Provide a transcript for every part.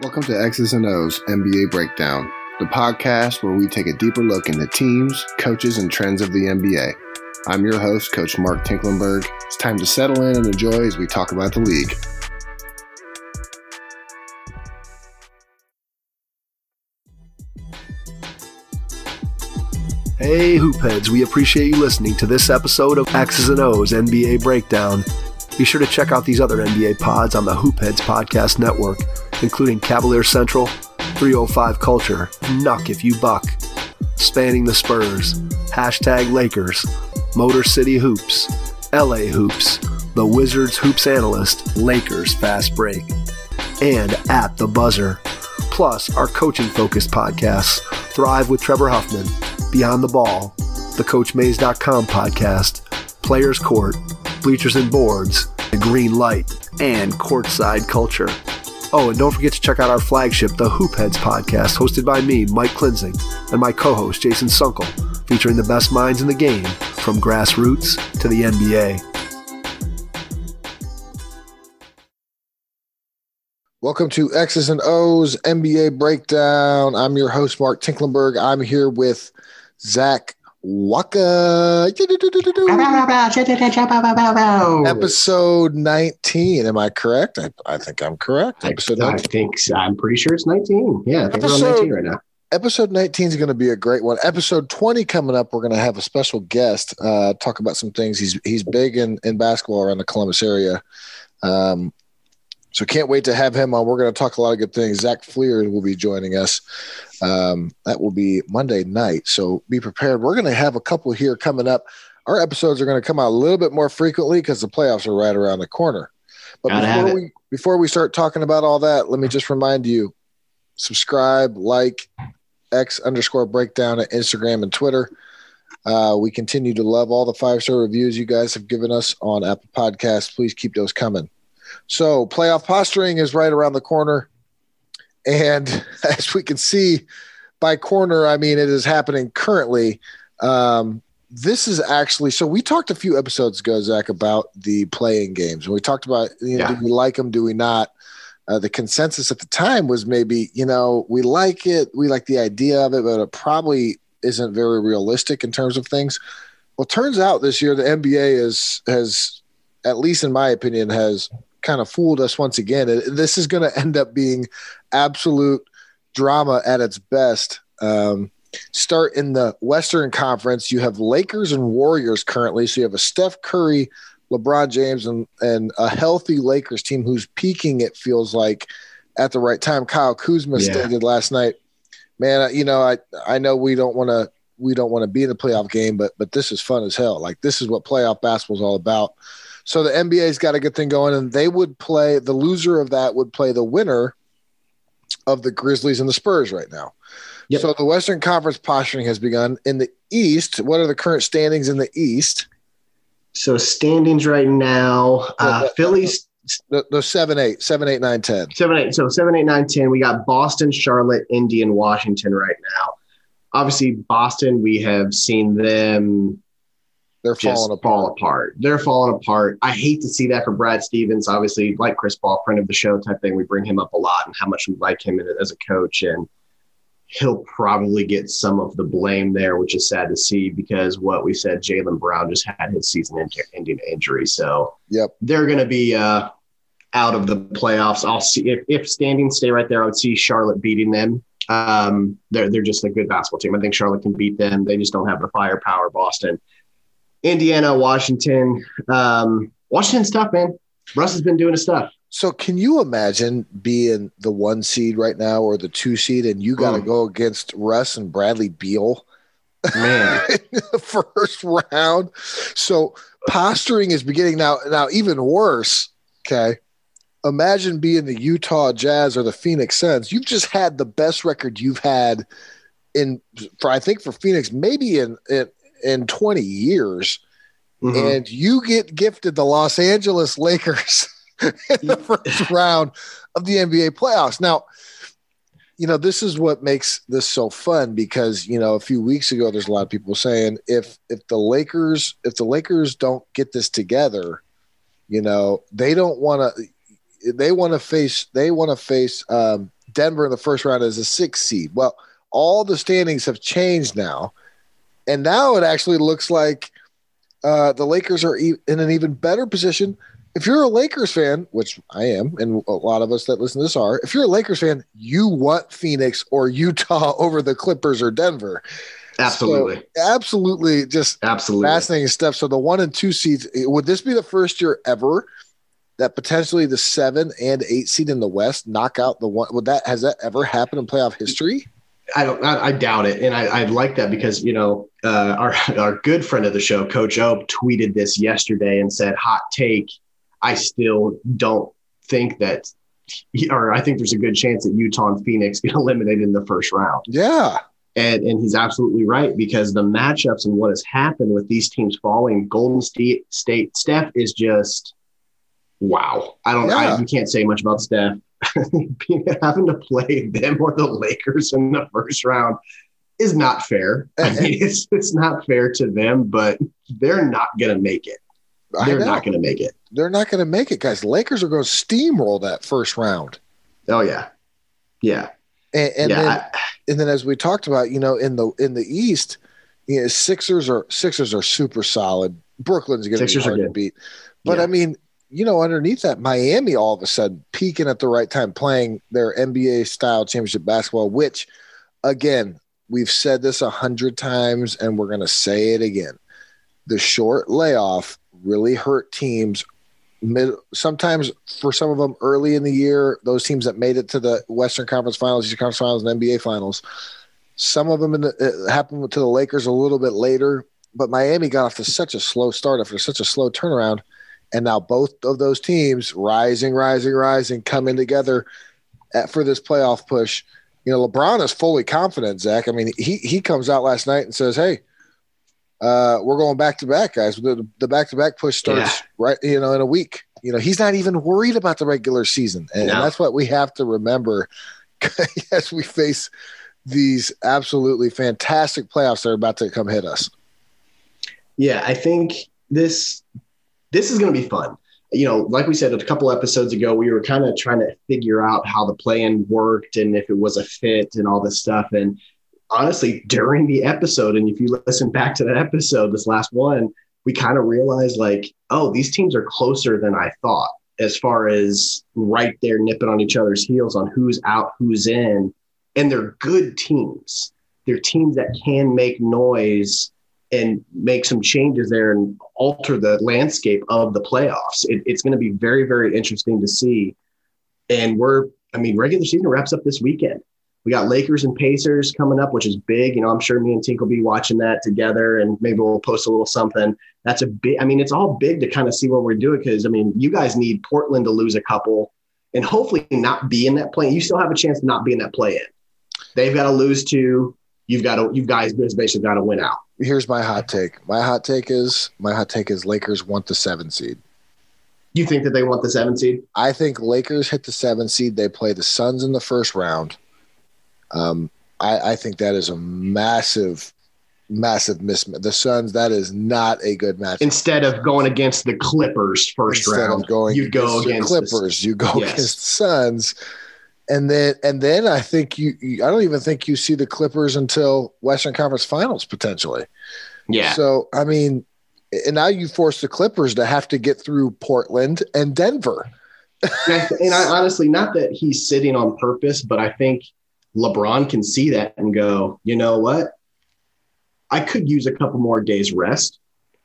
Welcome to X's and O's NBA Breakdown, the podcast where we take a deeper look into teams, coaches, and trends of the NBA. I'm your host, Coach Mark Tinklenberg. It's time to settle in and enjoy as we talk about the league. Hey, Hoopheads, we appreciate you listening to this episode of X's and O's NBA Breakdown. Be sure to check out these other NBA pods on the Hoopheads Podcast Network, including Cavalier Central, 305 Culture, Nuck If You Buck, Spanning the Spurs, Hashtag Lakers, Motor City Hoops, LA Hoops, The Wizards Hoops Analyst, Lakers Fast Break, and At the Buzzer. Plus, our coaching focused podcasts, Thrive with Trevor Huffman, Beyond the Ball, the CoachMaze.com podcast, Players Court, Bleachers and Boards, The Green Light, and Courtside Culture. Oh, and don't forget to check out our flagship, the Hoopheads podcast, hosted by me, Mike Klinzing, and my co host, Jason Sunkel, featuring the best minds in the game from grassroots to the NBA. Welcome to X's and O's NBA Breakdown. I'm your host, Mark Tinklenberg. I'm here with Zach Waka. Episode 19. Am I correct? I, I think I'm correct. Episode I, I think I'm pretty sure it's 19. Yeah, I think episode, we're on 19 right now. Episode 19 is going to be a great one. Episode 20 coming up, we're going to have a special guest uh, talk about some things. He's he's big in, in basketball around the Columbus area. Um, so can't wait to have him on. We're going to talk a lot of good things. Zach Fleer will be joining us. Um, that will be Monday night. So be prepared. We're going to have a couple here coming up. Our episodes are going to come out a little bit more frequently because the playoffs are right around the corner. But Gotta before we before we start talking about all that, let me just remind you: subscribe, like, X underscore breakdown at Instagram and Twitter. Uh, we continue to love all the five star reviews you guys have given us on Apple Podcasts. Please keep those coming. So, playoff posturing is right around the corner. And as we can see by corner, I mean, it is happening currently. Um, this is actually so we talked a few episodes ago, Zach, about the play-in games. And we talked about, you know, yeah. do we like them? Do we not? Uh, the consensus at the time was maybe, you know, we like it, we like the idea of it, but it probably isn't very realistic in terms of things. Well, turns out this year the NBA is has, at least in my opinion, has kind of fooled us once again. This is going to end up being absolute drama at its best. Um, start in the Western Conference. You have Lakers and Warriors currently. So you have a Steph Curry, LeBron James, and, and a healthy Lakers team who's peaking, it feels like, at the right time. Kyle Kuzma yeah. stated last night, man, you know, I, I know we don't want to we don't want to be in the playoff game, but but this is fun as hell. Like this is what playoff basketball is all about. So the NBA's got a good thing going, and they would play the loser of that would play the winner of the Grizzlies and the Spurs right now. Yep. So the Western Conference posturing has begun. In the East, what are the current standings in the East? So standings right now, uh, the, Phillies. The, the seven, eight, seven, eight, nine, ten. Seven, eight. So seven, eight, nine, ten. We got Boston, Charlotte, Indy, and Washington right now. Obviously, Boston, we have seen them they're falling apart. fall apart. They're falling apart. I hate to see that for Brad Stevens. Obviously, like Chris Paul, friend of the show type thing. We bring him up a lot and how much we like him as a coach, and he'll probably get some of the blame there, which is sad to see because what we said, Jaylen Brown just had his season-ending injury, so yep, they're going to be uh, out of the playoffs. I'll see if, if standings stay right there. I would see Charlotte beating them. Um, they're they're just a good basketball team. I think Charlotte can beat them. They just don't have the firepower. Boston. Indiana, Washington. Um, Washington's tough, man. Russ has been doing his stuff. So, can you imagine being the one seed right now or the two seed, and you got to mm. go against Russ and Bradley Beal? Man, in the first round. So, posturing is beginning now. Now, even worse. Okay, imagine being the Utah Jazz or the Phoenix Suns. You've just had the best record you've had in, for I think for Phoenix, maybe in, in in 20 years. Mm-hmm. And you get gifted the Los Angeles Lakers in the first round of the NBA playoffs. Now, you know, this is what makes this so fun because, you know, a few weeks ago there's a lot of people saying if if the Lakers if the Lakers don't get this together, you know, they don't want to they want to face they want to face um, Denver in the first round as a six seed. Well, all the standings have changed now, and now it actually looks like uh, the Lakers are e- in an even better position. If you're a Lakers fan, which I am, and a lot of us that listen to this are, if you're a Lakers fan, you want Phoenix or Utah over the Clippers or Denver. Absolutely. So, absolutely. Just absolutely fascinating stuff. So the one and two seeds, would this be the first year ever that potentially the seven and eight seed in the West knock out the one? Would that has that ever happened in playoff history? I don't. I, I doubt it, and I, I, like that because you know uh, our our good friend of the show, Coach O, tweeted this yesterday and said, "Hot take: I still don't think that, or I think there's a good chance that Utah and Phoenix get eliminated in the first round." Yeah, and and he's absolutely right because the matchups and what has happened with these teams falling, Golden State, State, Steph is just wow. I don't. Yeah. I, you can't say much about Steph. having to play them or the Lakers in the first round is not fair. I mean, it's it's not fair to them, but they're not going to make it. They're not going to make it. They're not going to make it, guys. Lakers are going to steamroll that first round. Oh yeah, yeah, and, and yeah, then I, and then as we talked about, you know, in the in the East, you know, Sixers are Sixers are super solid. Brooklyn's going to be hard to beat, but yeah. I mean, you know, underneath that, Miami all of a sudden peaking at the right time, playing their NBA style championship basketball, which, again, we've said this a hundred times and we're going to say it again. The short layoff really hurt teams. Mid, sometimes for some of them early in the year, those teams that made it to the Western Conference Finals, Eastern Conference Finals, and NBA Finals. Some of them in the, happened to the Lakers a little bit later, but Miami got off to such a slow start after such a slow turnaround – and now both of those teams rising, rising, rising, coming together at, for this playoff push. You know, LeBron is fully confident, Zach. I mean, he he comes out last night and says, "Hey, uh, we're going back to back, guys. The back to back push starts yeah. right, you know, in a week. You know, he's not even worried about the regular season, and, no. and that's what we have to remember as we face these absolutely fantastic playoffs that are about to come hit us. Yeah, I think this this is going to be fun. You know, like we said a couple episodes ago, we were kind of trying to figure out how the plan worked and if it was a fit and all this stuff. And honestly, during the episode, and if you listen back to that episode, this last one, we kind of realized like, oh, these teams are closer than I thought as far as right there nipping on each other's heels on who's out, who's in. And they're good teams. They're teams that can make noise and make some changes there and alter the landscape of the playoffs. It, it's going to be very, very interesting to see. And we're, I mean, regular season wraps up this weekend. We got Lakers and Pacers coming up, which is big. You know, I'm sure me and Tink will be watching that together and maybe we'll post a little something. That's a big, I mean, it's all big to kind of see what we're doing because, I mean, you guys need Portland to lose a couple and hopefully not be in that play. You still have a chance to not be in that play in. They've got to lose to, you've got to, you guys basically got to win out here's my hot take. My hot take is my hot take is Lakers want the seven seed. You think that they want the seven seed? I think Lakers hit the seven seed. They play the Suns in the first round. Um, I, I think that is a massive, massive miss. The Suns, that is not a good match. Instead of going against the Clippers first Instead round, of going you go against the Clippers. The, you go yes. against the Suns and then and then I think you, you, I don't even think you see the Clippers until Western Conference Finals potentially. Yeah. So I mean, and now you force the Clippers to have to get through Portland and Denver. and I honestly, not that he's sitting on purpose, but I think LeBron can see that and go, you know what? I could use a couple more days rest.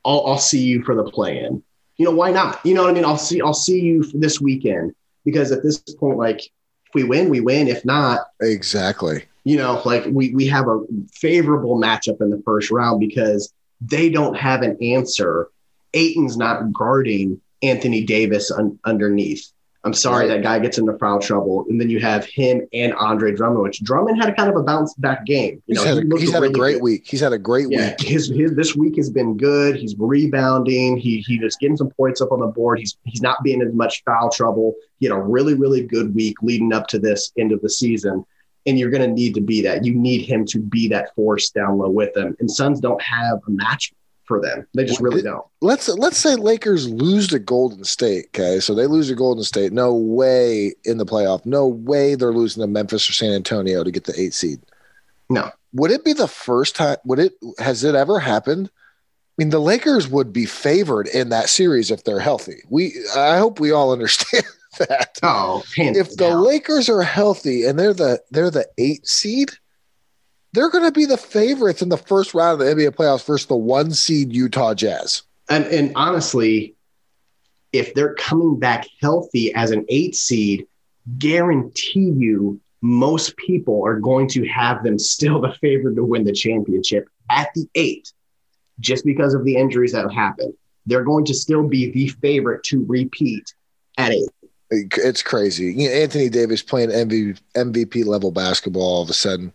I'll, I'll see you for the play in. You know, why not? You know what I mean? I'll see, I'll see you this weekend because at this point, like we win, we win. If not, exactly. You know, like we we have a favorable matchup in the first round because they don't have an answer. Ayton's not guarding Anthony Davis un- underneath. I'm sorry that guy gets into foul trouble, and then you have him and Andre Drummond, which Drummond had a kind of a bounce back game. You he's know, had, a, he's had a great good. week. He's had a great yeah, week. His, his this week has been good. He's rebounding. He he just getting some points up on the board. He's he's not being as much foul trouble. He had a really really good week leading up to this end of the season, and you're going to need to be that. You need him to be that force down low with them. And Suns don't have a match for them. They just really don't. let's let's say Lakers lose to Golden State. Okay, so they lose to Golden State. No way in the playoff. No way they're losing to Memphis or San Antonio to get the eight seed. No. Would it be the first time? Would it? Has it ever happened? I mean, the Lakers would be favored in that series if they're healthy. We, I hope we all understand that. Oh, If the down. Lakers are healthy and they're the they're the eight seed, they're going to be the favorites in the first round of the NBA playoffs versus the one seed Utah Jazz. and, and honestly, if they're coming back healthy as an eight seed, guarantee you most people are going to have them still the favorite to win the championship at the eight, just because of the injuries that have happened. They're going to still be the favorite to repeat at eight. It's crazy. You know, Anthony Davis playing MV, MVP level basketball all of a sudden.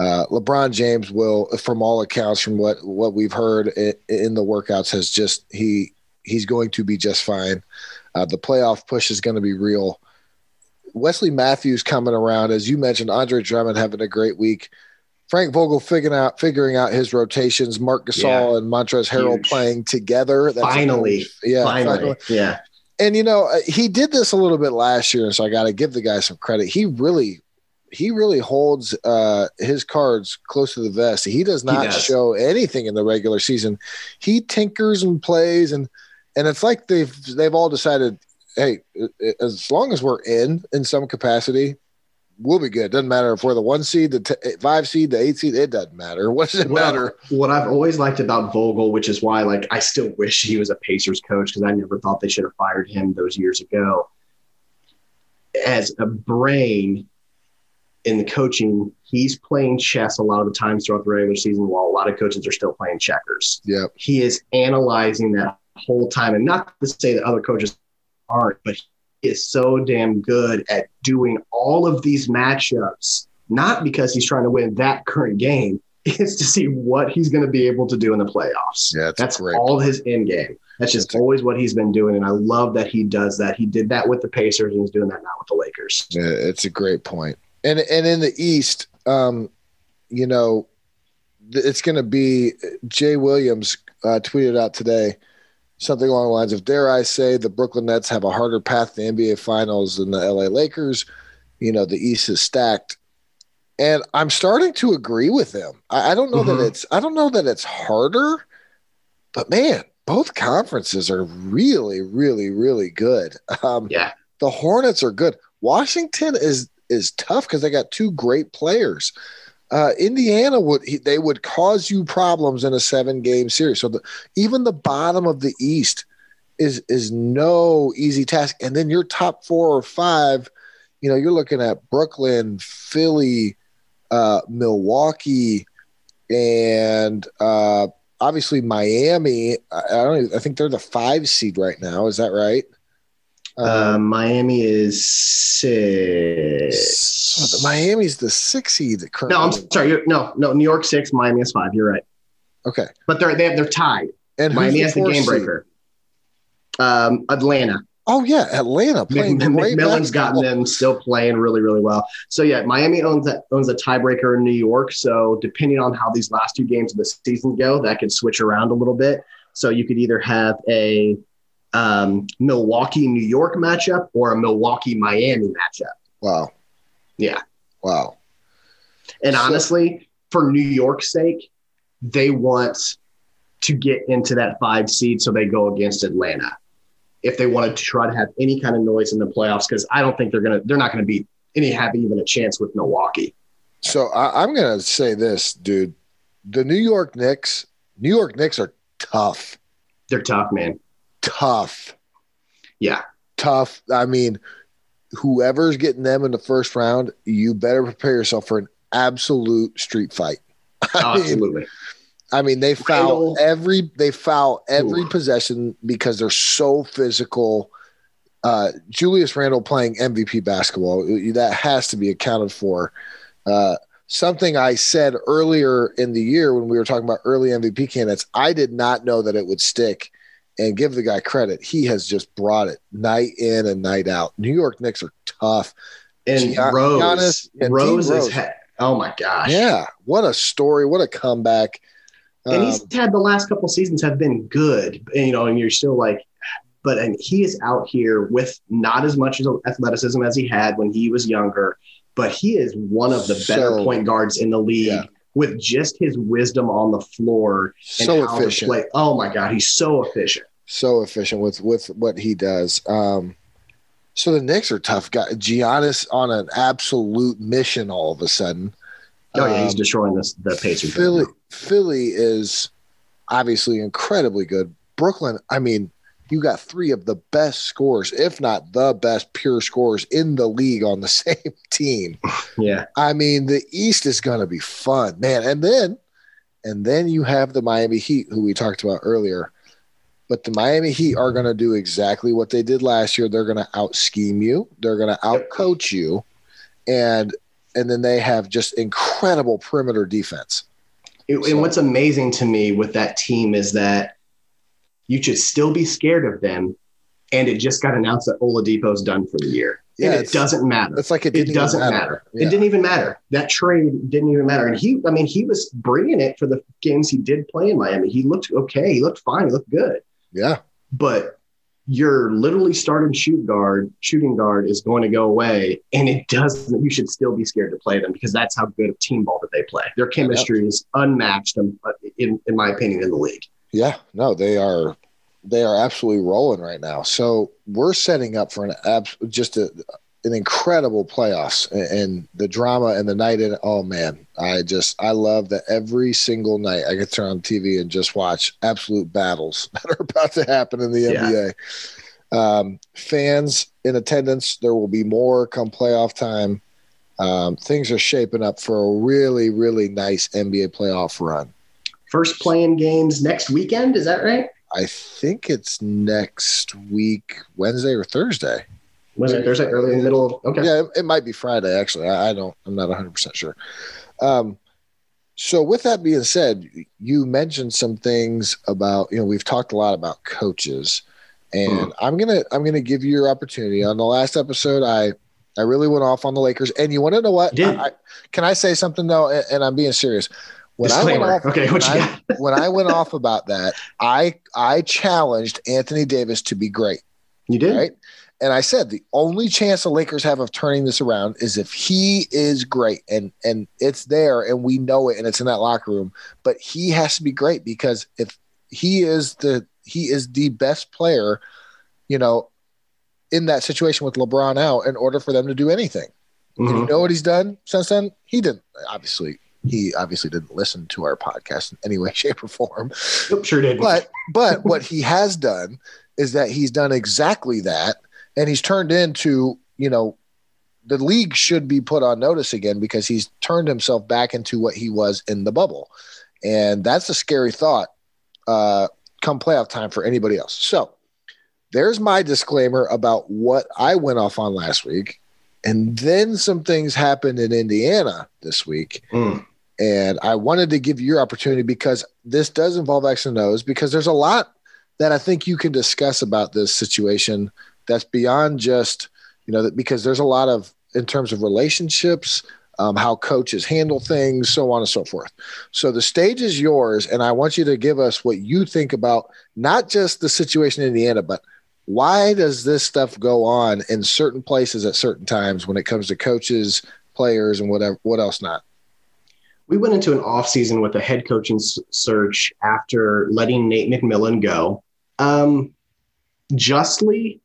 Uh, LeBron James will, from all accounts, from what what we've heard in, in the workouts, has just he he's going to be just fine. Uh, the playoff push is going to be real. Wesley Matthews coming around, as you mentioned, Andre Drummond having a great week. Frank Vogel figuring out figuring out his rotations. Marc Gasol and Montrezl Harrell playing together. a Finally. yeah, finally. Yeah. and you know uh, he did this a little bit last year, and so I got to give the guy some credit. He really, he really holds uh, his cards close to the vest. He does not does. show anything in the regular season. He tinkers and plays, and and it's like they've they've all decided, hey, uh, as long as we're in in some capacity. We'll be good. Doesn't matter if we're the one seed, the t- five seed, the eight seed. It doesn't matter. What does it Well, matter? What I've always liked about Vogel, which is why like I still wish he was a Pacers coach because I never thought they should have fired him those years ago. As a brain in the coaching, he's playing chess a lot of the times throughout the regular season, while a lot of coaches are still playing checkers. Yeah, He is analyzing that whole time, and not to say that other coaches aren't, but he is so damn good at doing all of these matchups. Not because he's trying to win that current game, is to see what he's going to be able to do in the playoffs. Yeah, that's great. all his end game. That's just That's always what he's been doing, and I love that he does that. He did that with the Pacers, and he's doing that now with the Lakers. Yeah, it's a great point. And and in the East, um, you know, it's going to be Jay Williams uh, tweeted out today something along the lines of, "Dare I say, the Brooklyn Nets have a harder path to the NBA Finals than the LA Lakers." You know, the East is stacked, and I'm starting to agree with them. I, I don't know Mhm. that it's I don't know that it's harder, but man, both conferences are really, really, really good. Um, Yeah. the Hornets are good. Washington is is tough because they got two great players. Uh, Indiana would they would cause you problems in a seven game series. So the, even the bottom of the East is is no easy task. And then your top four or five, you know, you're looking at Brooklyn, Philly, uh, Milwaukee, and uh, obviously Miami. I, I don't. Even, I think they're the five seed right now. Is that right? Um, Miami is six. So the Miami's the six seed currently. No, I'm sorry. You're, no, no. New York six, Miami is five. You're right, okay. but they're they have, they're tied. And Miami has the game breaker. Um, Atlanta. Oh yeah, Atlanta playing great McMillan's gotten them still playing really, really well. So yeah, Miami owns that owns a tiebreaker in New York. So depending on how these last two games of the season go, that could switch around a little bit. So you could either have a um, Milwaukee New York matchup or a Milwaukee Miami matchup. Wow. Yeah. Wow. And So- honestly, for New York's sake, they want to get into that five seed, so they go against Atlanta if they wanted to try to have any kind of noise in the playoffs. Because I don't think they're gonna they're not gonna be any have even a chance with Milwaukee. So I, I'm gonna say this, dude. The New York Knicks, New York Knicks are tough. They're tough, man. Tough. Yeah. Tough. I mean, whoever's getting them in the first round, you better prepare yourself for an absolute street fight. I mean, Absolutely. I mean, they foul Randle. every they foul every Ooh. possession because they're so physical. Uh, Julius Randle playing MVP basketball that has to be accounted for. Uh, something I said earlier in the year when we were talking about early MVP candidates, I did not know that it would stick. And give the guy credit; he has just brought it night in and night out. New York Knicks are tough. And Gian- Rose, Giannis and Rose Rose. he- oh my gosh. Yeah, what a story! What a comeback! and he's um, had the last couple seasons have been good, and, you know, and you're still like, but and he is out here with not as much athleticism as he had when he was younger, but he is one of the better point guards in the league. Yeah. With just his wisdom on the floor and so how efficient. to play. Oh my God, he's so efficient. So efficient with with what he does. Um, so the Knicks are tough guy. Giannis on an absolute mission all of a sudden. Oh yeah, um, he's destroying this the Pacers. Philly, Philly is obviously incredibly good. Brooklyn, I mean, you got three of the best scores, if not the best pure scores in the league on the same team. Yeah. I mean, the East is going to be fun, man. And then, and then you have the Miami Heat, who we talked about earlier. But the Miami Heat are going to do exactly what they did last year. They're going to out scheme you. They're going to out coach you, and and then they have just incredible perimeter defense. It, so, and what's amazing to me with that team is that you should still be scared of them. And it just got announced that Oladipo's done for the year. Yeah, and it doesn't matter. It's like it, it doesn't matter. matter. Yeah. It didn't even matter. That trade didn't even matter. And he, I mean, he was bringing it for the games he did play in Miami. He looked okay. He looked fine. He looked good. Yeah. But your literally starting shoot guard, shooting guard is going to go away, and it doesn't. You should still be scared to play them because that's how good of team ball that they play. Their chemistry is unmatched, in, in in my opinion, in the league. Yeah, no, they are they are absolutely rolling right now. So we're setting up for an abs- just a, an incredible playoffs and, and, the drama and the night in. Oh man, I just I love that every single night I get turn on TV and just watch absolute battles that are about to happen in the yeah. NBA. Um, fans in attendance, there will be more come playoff time. Um, things are shaping up for a really, really nice NBA playoff run. First play-in games next weekend, is that right? I think it's next week, Wednesday or Thursday. Wednesday, Thursday, early in the middle of okay. Yeah, it might be Friday actually. I, I don't. I'm not 100 percent sure. Um, so with that being said, you mentioned some things about you know we've talked a lot about coaches, and hmm. I'm gonna I'm gonna give you your opportunity. On the last episode, I I really went off on the Lakers, and you want to know what? I, I, can I say something though? And, and I'm being serious when I went off, okay, what when, I, when I went off about that, I I challenged Anthony Davis to be great. You did, right? And I said the only chance the Lakers have of turning this around is if he is great, and and it's there, and we know it, and it's in that locker room. But he has to be great because if he is the he is the best player, you know, in that situation with LeBron out, in order for them to do anything. Mm-hmm. you know what he's done since then? He didn't obviously he obviously didn't listen to our podcast in any way, shape, or form. Nope, sure did. But but what he has done is that he's done exactly that, and he's turned into you know the league should be put on notice again because he's turned himself back into what he was in the bubble, and that's a scary thought. Uh, come playoff time for anybody else. So there's my disclaimer about what I went off on last week. And then some things happened in Indiana this week. Mm. And I wanted to give you your opportunity because this does involve X and O's because there's a lot that I think you can discuss about this situation that's beyond just, you know, that because there's a lot of, in terms of relationships, um, how coaches handle things, so on and so forth. So the stage is yours, and I want you to give us what you think about not just the situation in Indiana, but why does this stuff go on in certain places at certain times when it comes to coaches, players, and whatever, what else not? we went into an off season with a head coaching search after letting Nate McMillan go. Um, justly,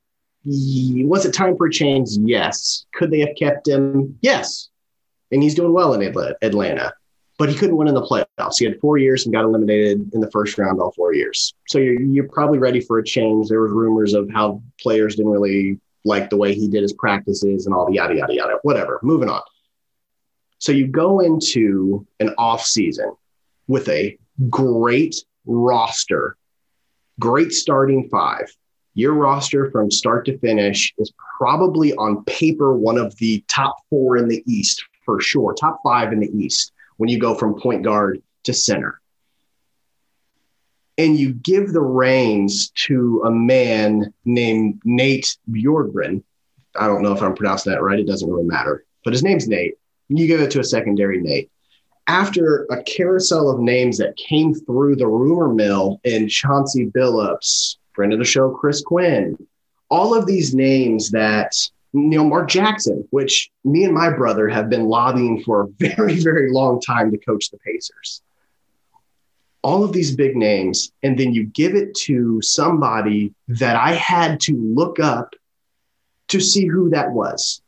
was it time for a change? Yes. Could they have kept him? Yes. And he's doing well in Atlanta, but he couldn't win in the playoffs. He had four years and got eliminated in the first round all four years. So you're, you're probably ready for a change. There was rumors of how players didn't really like the way he did his practices and all the yada yada yada. Whatever. Moving on. So you go into an off season with a great roster, great starting five. Your roster from start to finish is probably on paper one of the top four in the East for sure, top five in the East when you go from point guard to center. And you give the reins to a man named Nate Bjorkgren. I don't know if I'm pronouncing that right. It doesn't really matter, but his name's Nate you give it to a secondary Nate. after a carousel of names that came through the rumor mill in Chauncey Billups, friend of the show, Chris Quinn, all of these names that, you know, Mark Jackson, which me and my brother have been lobbying for a very, very long time to coach the Pacers. All of these big names, and then you give it to somebody that I had to look up to see who that was.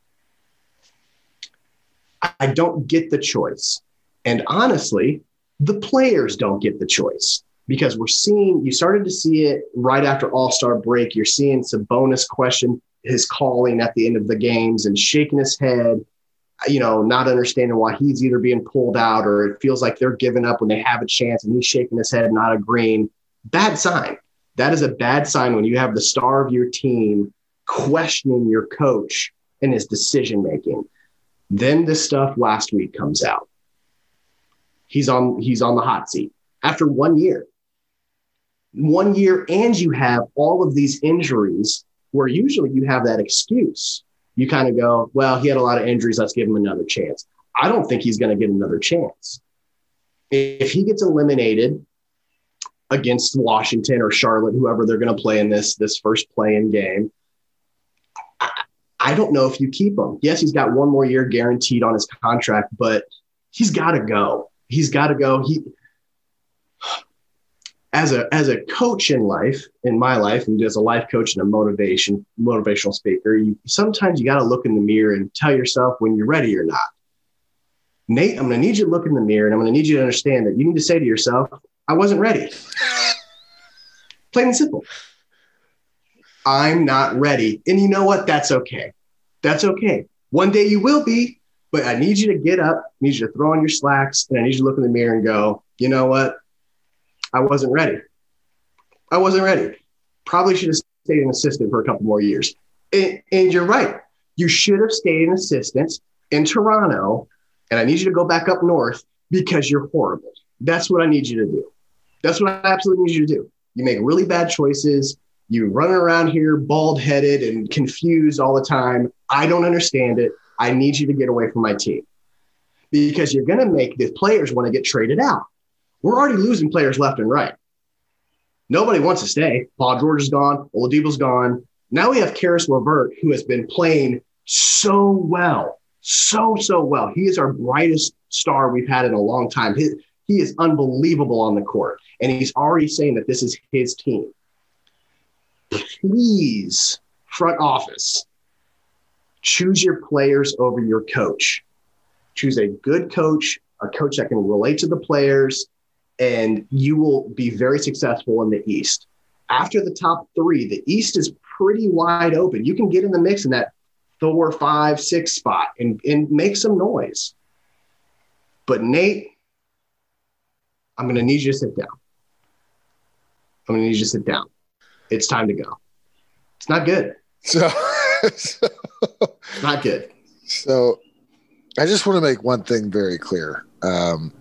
I don't get the choice. And honestly, the players don't get the choice because we're seeing, you started to see it right after All Star break. You're seeing Sabonis question his calling at the end of the games and shaking his head, you know, not understanding why he's either being pulled out or it feels like they're giving up when they have a chance and he's shaking his head, not agreeing. Bad sign. That is a bad sign when you have the star of your team questioning your coach and his decision making. Then this stuff last week comes out he's on he's on the hot seat after one year. One year, and you have all of these injuries where usually you have that excuse. You kind of go, well, he had a lot of injuries. Let's give him another chance. I don't think he's going to get another chance. If he gets eliminated against Washington or Charlotte, whoever they're going to play in this this first play-in game, I, I don't know if you keep him. Yes, he's got one more year guaranteed on his contract, but he's got to go he's got to go. He as a as a coach in life, in my life, and as a life coach and a motivation motivational speaker, you sometimes you got to look in the mirror and tell yourself when you're ready or not. Nate, I'm going to need you to look in the mirror, and I'm going to need you to understand that you need to say to yourself, "I wasn't ready." Plain and simple. I'm not ready, and you know what? That's okay. That's okay. One day you will be, but I need you to get up, I need you to throw on your slacks, and I need you to look in the mirror and go, you know what? I wasn't ready. I wasn't ready. Probably should have stayed an assistant for a couple more years. And, and you're right. You should have stayed an assistant in Toronto, and I need you to go back up north because you're horrible. That's what I need you to do. That's what I absolutely need you to do. You make really bad choices. You run around here bald headed and confused all the time. I don't understand it. I need you to get away from my team because you're going to make the players want to get traded out. We're already losing players left and right. Nobody wants to stay. Paul George is gone. Oladipo's gone. Now we have Caris LeVert, who has been playing so well, so, so well. He is our brightest star we've had in a long time. He, he is unbelievable on the court. And he's already saying that this is his team. Please, front office, choose your players over your coach. Choose a good coach, a coach that can relate to the players, and you will be very successful in the East. After the top three, the East is pretty wide open. You can get in the mix in that four, five, six spot and, and make some noise. But Nate, I'm going to need you to sit down. I'm going to need you to sit down. It's time to go. It's not good. So so, Not good. So I just want to make one thing very clear. Um,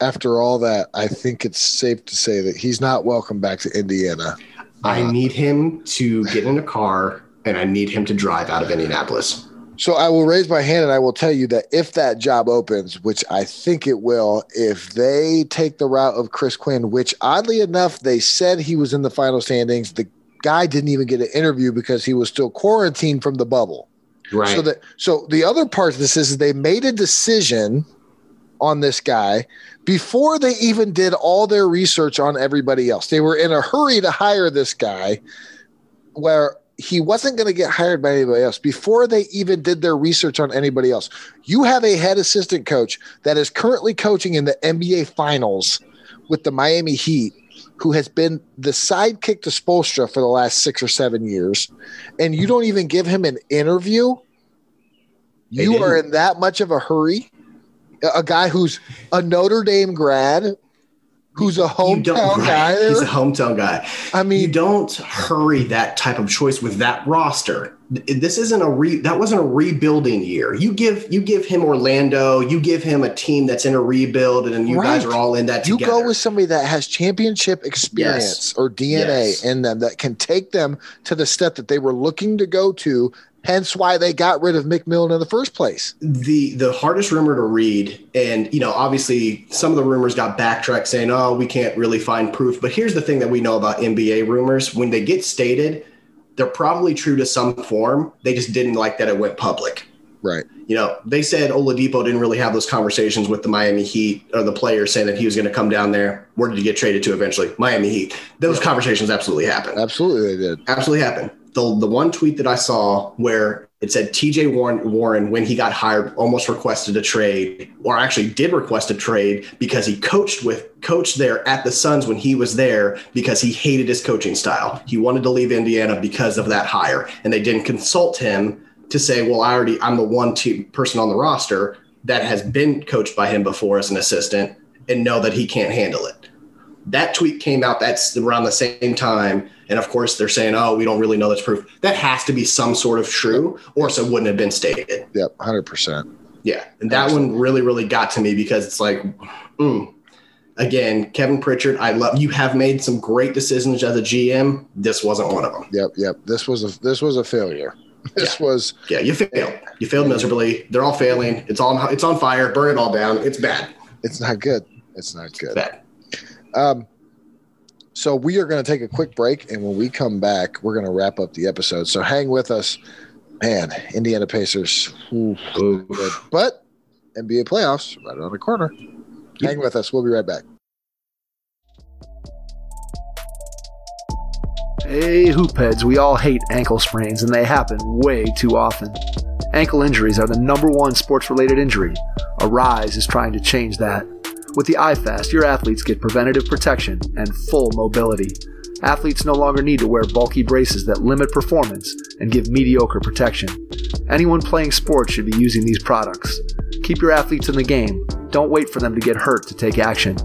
after all that, I think it's safe to say that he's not welcome back to Indiana. I uh, need him to get in a car and I need him to drive out of Indianapolis. So I will raise my hand and I will tell you that if that job opens, which I think it will, if they take the route of Chris Quinn, which oddly enough, they said he was in the final standings, the guy didn't even get an interview because he was still quarantined from the bubble. Right. So that so the other part of this is they made a decision on this guy before they even did all their research on everybody else. They were in a hurry to hire this guy where he wasn't going to get hired by anybody else before they even did their research on anybody else. You have a head assistant coach that is currently coaching in the NBA finals with the Miami Heat who has been the sidekick to Spoelstra for the last six or seven years, and you don't even give him an interview, you are in that much of a hurry. A guy who's a Notre Dame grad, who's a hometown right. guy. He's a hometown guy. I mean, you don't hurry that type of choice with that roster this isn't a re that wasn't a rebuilding year. You give you give him Orlando, you give him a team that's in a rebuild, and you right. guys are all in that. You go with somebody that has championship experience yes. or DNA yes. in them that can take them to the step that they were looking to go to Hence why they got rid of McMillan in the first place. The the hardest rumor to read, and you know, obviously some of the rumors got backtracked saying, "Oh, we can't really find proof." But here's the thing that we know about NBA rumors: when they get stated, they're probably true to some form. They just didn't like that it went public. Right. You know, they said Oladipo didn't really have those conversations with the Miami Heat or the players saying that he was going to come down there. Where did he get traded to eventually? Miami Heat. Those conversations absolutely happened. Absolutely, they did. Absolutely happened. The, the one tweet that I saw where it said TJ Warren, Warren, when he got hired, almost requested a trade, or actually did request a trade because he coached with coached there at the Suns when he was there because he hated his coaching style. He wanted to leave Indiana because of that hire, and they didn't consult him to say, well, I already I'm the one person on the roster that has been coached by him before as an assistant and know that he can't handle it. That tweet came out that's around the same time. And of course they're saying, oh, we don't really know that's proof. That has to be some sort of true, or so it wouldn't have been stated. Yep, hundred percent. Yeah. And that Absolutely. one really, really got to me because it's like, mm. again, Kevin Pritchard, I love you have made some great decisions as a GM. This wasn't one of them. Yep, yep. This was a this was a failure. This yeah. was yeah. You failed. You failed miserably. They're all failing. It's on. It's on fire. Burn it all down. It's bad. It's not good. It's not good. It's bad. Um. So we are going to take a quick break, and when we come back, we're going to wrap up the episode. So hang with us, man. Indiana Pacers, ooh, good. but NBA playoffs right around the corner. Hang with us. We'll be right back. Hey, hoopheads, we all hate ankle sprains and they happen way too often. Ankle injuries are the number one sports related injury. Aryse is trying to change that. With the iFast, your athletes get preventative protection and full mobility. Athletes no longer need to wear bulky braces that limit performance and give mediocre protection. Anyone playing sports should be using these products. Keep your athletes in the game. Don't wait for them to get hurt to take action.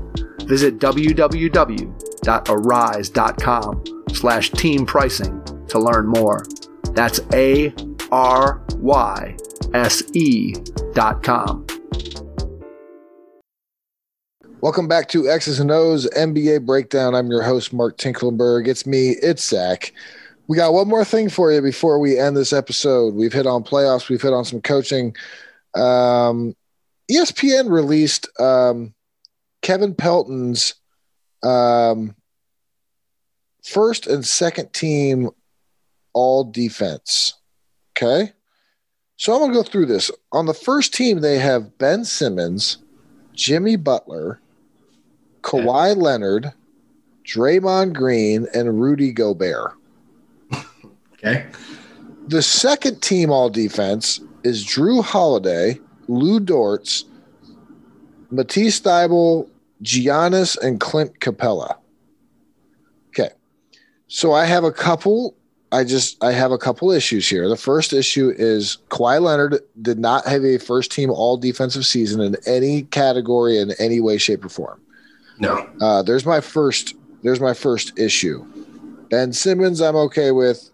Visit www.aryse.com slash team pricing to learn more. That's A R Y S E dot com. Welcome back to X's and O's NBA Breakdown. I'm your host, Mark Tinklenberg. It's me, it's Zach. We got one more thing for you before we end this episode. We've hit on playoffs, we've hit on some coaching. Um, ESPN released um, Kevin Pelton's um, first and second team all defense. Okay. So I'm going to go through this. On the first team, they have Ben Simmons, Jimmy Butler, Kawhi Leonard, Draymond Green, and Rudy Gobert. Okay. The second team all defense is Jrue Holiday, Lou Dortz, Matisse Thybulle, Giannis, and Clint Capela. Okay. So I have a couple. I just I have a couple issues here. The first issue is Kawhi Leonard did not have a first team all defensive season in any category in any way, shape, or form. No. Uh, there's my first. There's my first issue. Ben Simmons, I'm okay with.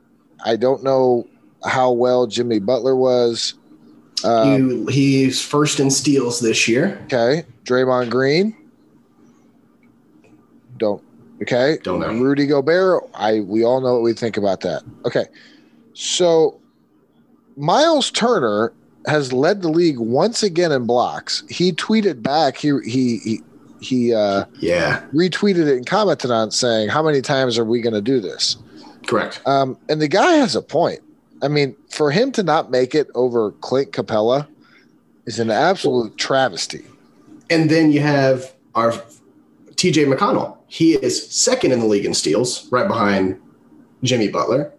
I don't know how well Jimmy Butler was. Um, he, he's first in steals this year. Okay, Draymond Green. Don't Okay. Don't know. Rudy Gobert, I we all know what we think about that. Okay. So Miles Turner has led the league once again in blocks. He tweeted back, he he he he uh yeah retweeted it and commented on it saying, How many times are we gonna do this? Correct. Um, and the guy has a point. I mean, for him to not make it over Clint Capela is an absolute travesty. And then you have our TJ McConnell he is second in the league in steals, right behind Jimmy Butler,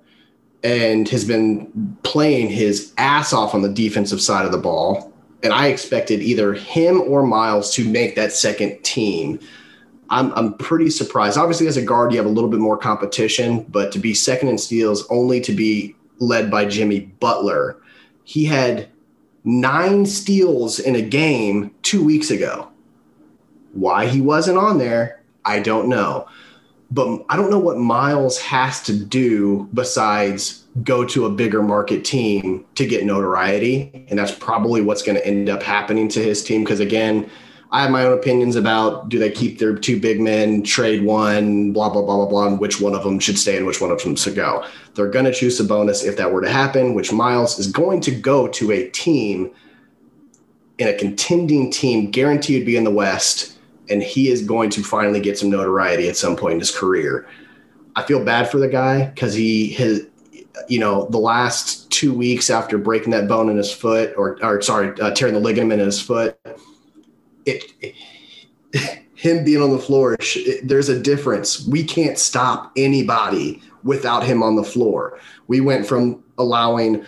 and has been playing his ass off on the defensive side of the ball. And I expected either him or Miles to make that second team. I'm, I'm pretty surprised. Obviously, as a guard, you have a little bit more competition, but to be second in steals, only to be led by Jimmy Butler, he had nine steals in a game two weeks ago. Why he wasn't on there, I don't know. But I don't know what Miles has to do besides go to a bigger market team to get notoriety. And that's probably what's going to end up happening to his team. Because again, I have my own opinions about do they keep their two big men, trade one, blah blah blah blah blah, and which one of them should stay and which one of them should go. They're going to choose Sabonis if that were to happen, which Miles is going to go to a team in a contending team, guaranteed to be in the West, and he is going to finally get some notoriety at some point in his career. I feel bad for the guy because he has, you know, the last two weeks after breaking that bone in his foot, or, or sorry, uh, tearing the ligament in his foot, it, it him being on the floor, it, there's a difference. We can't stop anybody without him on the floor. We went from allowing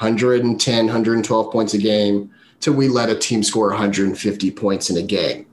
110, 112 points a game to we let a team score 150 points in a game.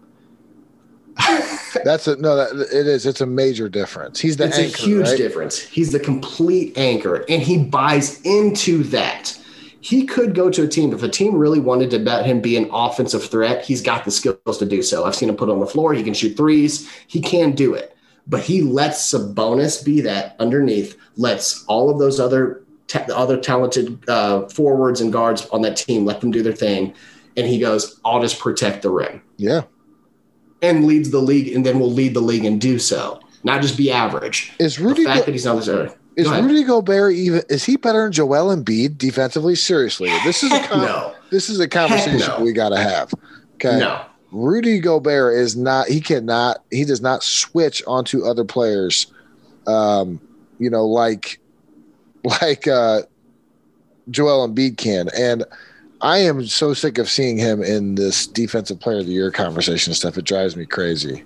That's a no. That, it is. It's a major difference. He's the. It's anchor, a huge right? difference. He's the complete anchor, and he buys into that. He could go to a team if a team really wanted to bet him be an offensive threat. He's got the skills to do so. I've seen him put on the floor. He can shoot threes. He can do it, but he lets Sabonis be that underneath. Lets all of those other ta- other talented uh, forwards and guards on that team let them do their thing, and he goes, "I'll just protect the rim." Yeah. And leads the league, and then will lead the league and do so, not just be average. Is Rudy The fact Go- that he's not this is Go. Rudy Gobert even? Is he better than Joel Embiid defensively? Seriously, this is a con- no, this is a conversation no. we got to have. Okay. no. Rudy Gobert is not. He cannot. He does not switch onto other players. Um, you know, like like uh, Joel Embiid can, and I am so sick of seeing him in this defensive player of the year conversation stuff. It drives me crazy.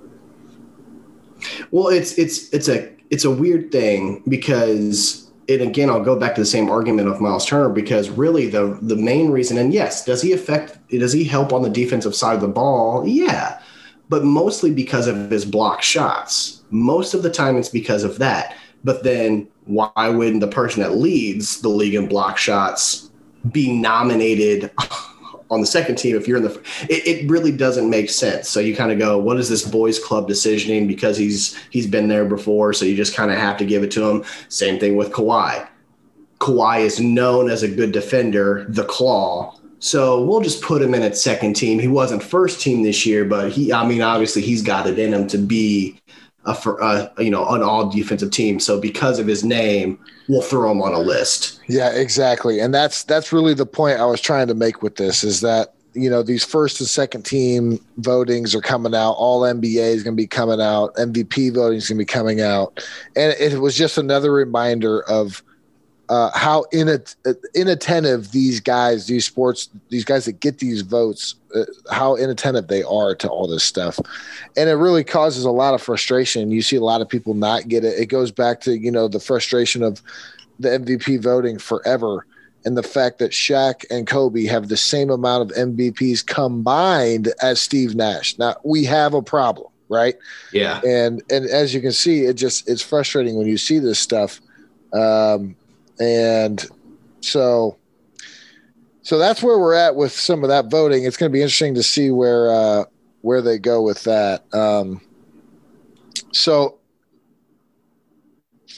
Well, it's it's it's a it's a weird thing because and again I'll go back to the same argument of Miles Turner because really the the main reason and yes, does he affect does he help on the defensive side of the ball? Yeah. But mostly because of his block shots. Most of the time it's because of that. But then why wouldn't the person that leads the league in block shots be nominated on the second team if you're in the it, it really doesn't make sense. So you kind of go what is this boys club decisioning? Because he's he's been there before so you just kind of have to give it to him. Same thing with Kawhi. Kawhi is known as a good defender the claw. So we'll just put him in at second team. He wasn't first team this year but he I mean obviously he's got it in him to be a for uh, you know an all defensive team so because of his name we'll throw him on a list Yeah, exactly. And that's that's really the point I was trying to make with this is that you know these first and second team votings are coming out. All NBA is going to be coming out. MVP voting is going to be coming out, and it was just another reminder of uh, how inat- inattentive these guys, these sports, these guys that get these votes, uh, how inattentive they are to all this stuff, and it really causes a lot of frustration. You see a lot of people not get it. It goes back to you know the frustration of the MVP voting forever. And the fact that Shaq and Kobe have the same amount of MVPs combined as Steve Nash. Now we have a problem, right? yeah And and as you can see, it just it's frustrating when you see this stuff. Um, and so so that's where we're at with some of that voting. It's going to be interesting to see where uh, where they go with that. Um, so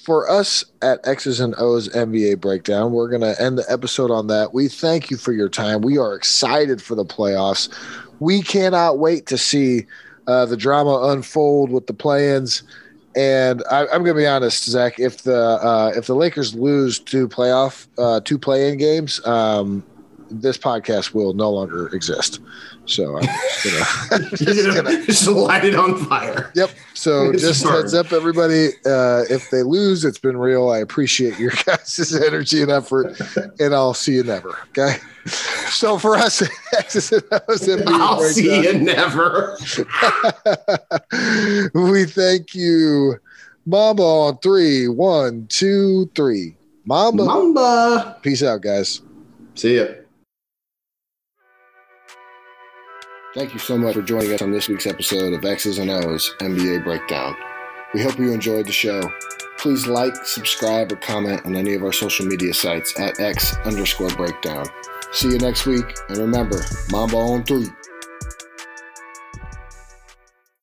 for us at X's and O's NBA breakdown, we're going to end the episode on that. We thank you for your time. We are excited for the playoffs. We cannot wait to see uh, the drama unfold with the play-ins. And I, I'm going to be honest, Zach. If the uh, if the Lakers lose two playoff uh, two play-in games, um, this podcast will no longer exist. So I'm just gonna, just gonna just light it on fire. Yep. So It's just burn. heads up, everybody. Uh, if they lose, it's been real. I appreciate your guys' energy and effort, and I'll see you never. Okay. So for us, X's and O's NBA I'll see breakdown, you never. we thank you, Mamba. On three, one, two, three. Mamba. Mamba. Peace out, guys. See ya. Thank you so much for joining us on this week's episode of X's and O's NBA Breakdown. We hope you enjoyed the show. Please like, subscribe, or comment on any of our social media sites at X underscore breakdown. See you next week, and remember, Mamba on three.